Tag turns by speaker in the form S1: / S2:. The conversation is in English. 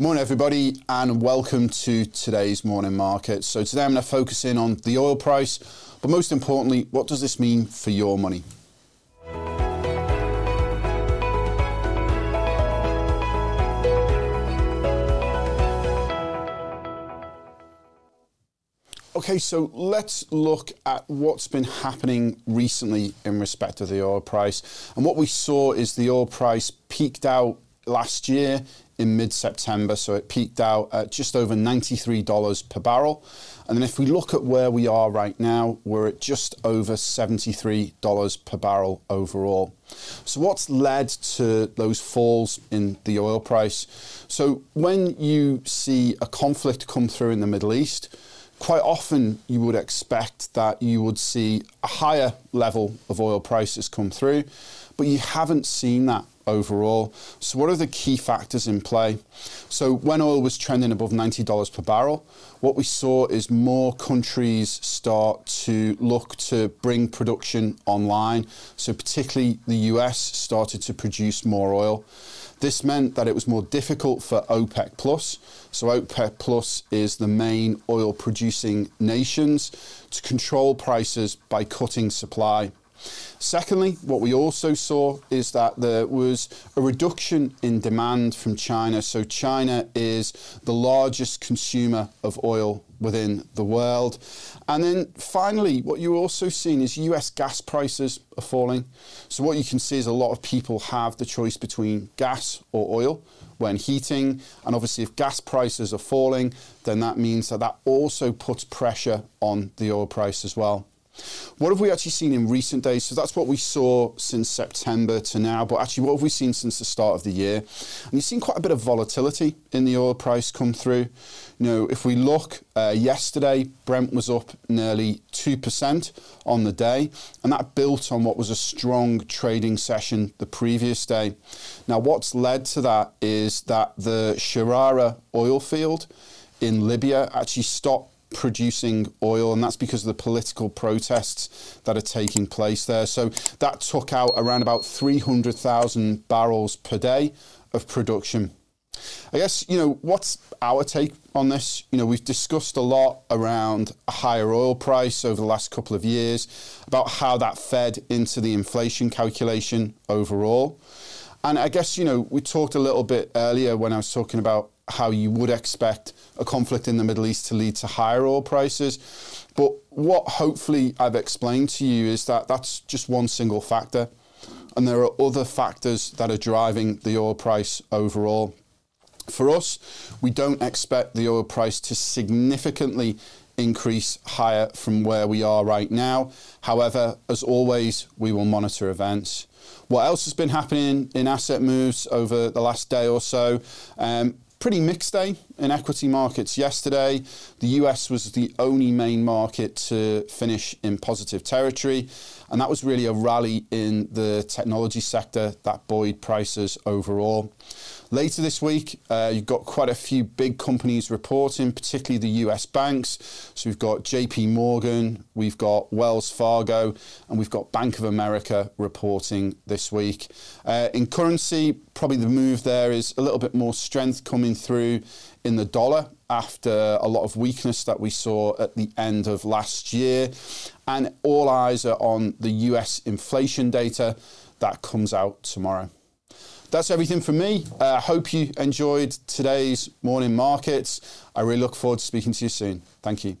S1: Morning, everybody, and welcome to today's morning market. So, today I'm going to focus in on the oil price, but most importantly, what does this mean for your money? Okay, so let's look at what's been happening recently in respect of the oil price. And what we saw is the oil price peaked out last year in mid September. So it peaked out at just over $93 per barrel. And then if we look at where we are right now, we're at just over $73 per barrel overall. So, what's led to those falls in the oil price? So, when you see a conflict come through in the Middle East, quite often you would expect that you would see a higher level of oil prices come through, but you haven't seen that overall. So, what are the key factors in play? So, when oil was trending above $90 per barrel, what we saw is more countries start to look to bring production online. So, particularly the US started to produce more oil. This meant that it was more difficult for OPEC Plus. So OPEC Plus is the main oil producing nations to control prices by cutting supply. Secondly, what we also saw is that there was a reduction in demand from China. So, China is the largest consumer of oil within the world. And then finally, what you're also seeing is US gas prices are falling. So, what you can see is a lot of people have the choice between gas or oil when heating. And obviously, if gas prices are falling, then that means that that also puts pressure on the oil price as well. What have we actually seen in recent days? So that's what we saw since September to now. But actually, what have we seen since the start of the year? And you've seen quite a bit of volatility in the oil price come through. You know, if we look uh, yesterday, Brent was up nearly 2% on the day, and that built on what was a strong trading session the previous day. Now, what's led to that is that the Sharara oil field in Libya actually stopped producing oil, and that's because of the political protests that are taking place there. So that took out around about 300,000 barrels per day of production. I guess, you know, what's our take on this? You know, we've discussed a lot around a higher oil price over the last couple of years, about how that fed into the inflation calculation overall. And I guess, you know, we talked a little bit earlier when I was talking about how you would expect a conflict in the Middle East to lead to higher oil prices. But what hopefully I've explained to you is that that's just one single factor. And there are other factors that are driving the oil price overall. For us, we don't expect the oil price to significantly increase higher from where we are right now. However, as always, we will monitor events. What else has been happening in asset moves over the last day or so? Um, pretty mixed day in equity markets yesterday. The US was the only main market to finish in positive territory, and that was really a rally in the technology sector that buoyed prices overall. Later this week, uh, you've got quite a few big companies reporting, particularly the US banks. So we've got JP Morgan, we've got Wells Fargo, and we've got Bank of America reporting this week. Uh, in currency, probably the move there is a little bit more strength coming through in the dollar after a lot of weakness that we saw at the end of last year. And all eyes are on the US inflation data that comes out tomorrow. That's everything from me. I uh, hope you enjoyed today's morning markets. I really look forward to speaking to you soon. Thank you.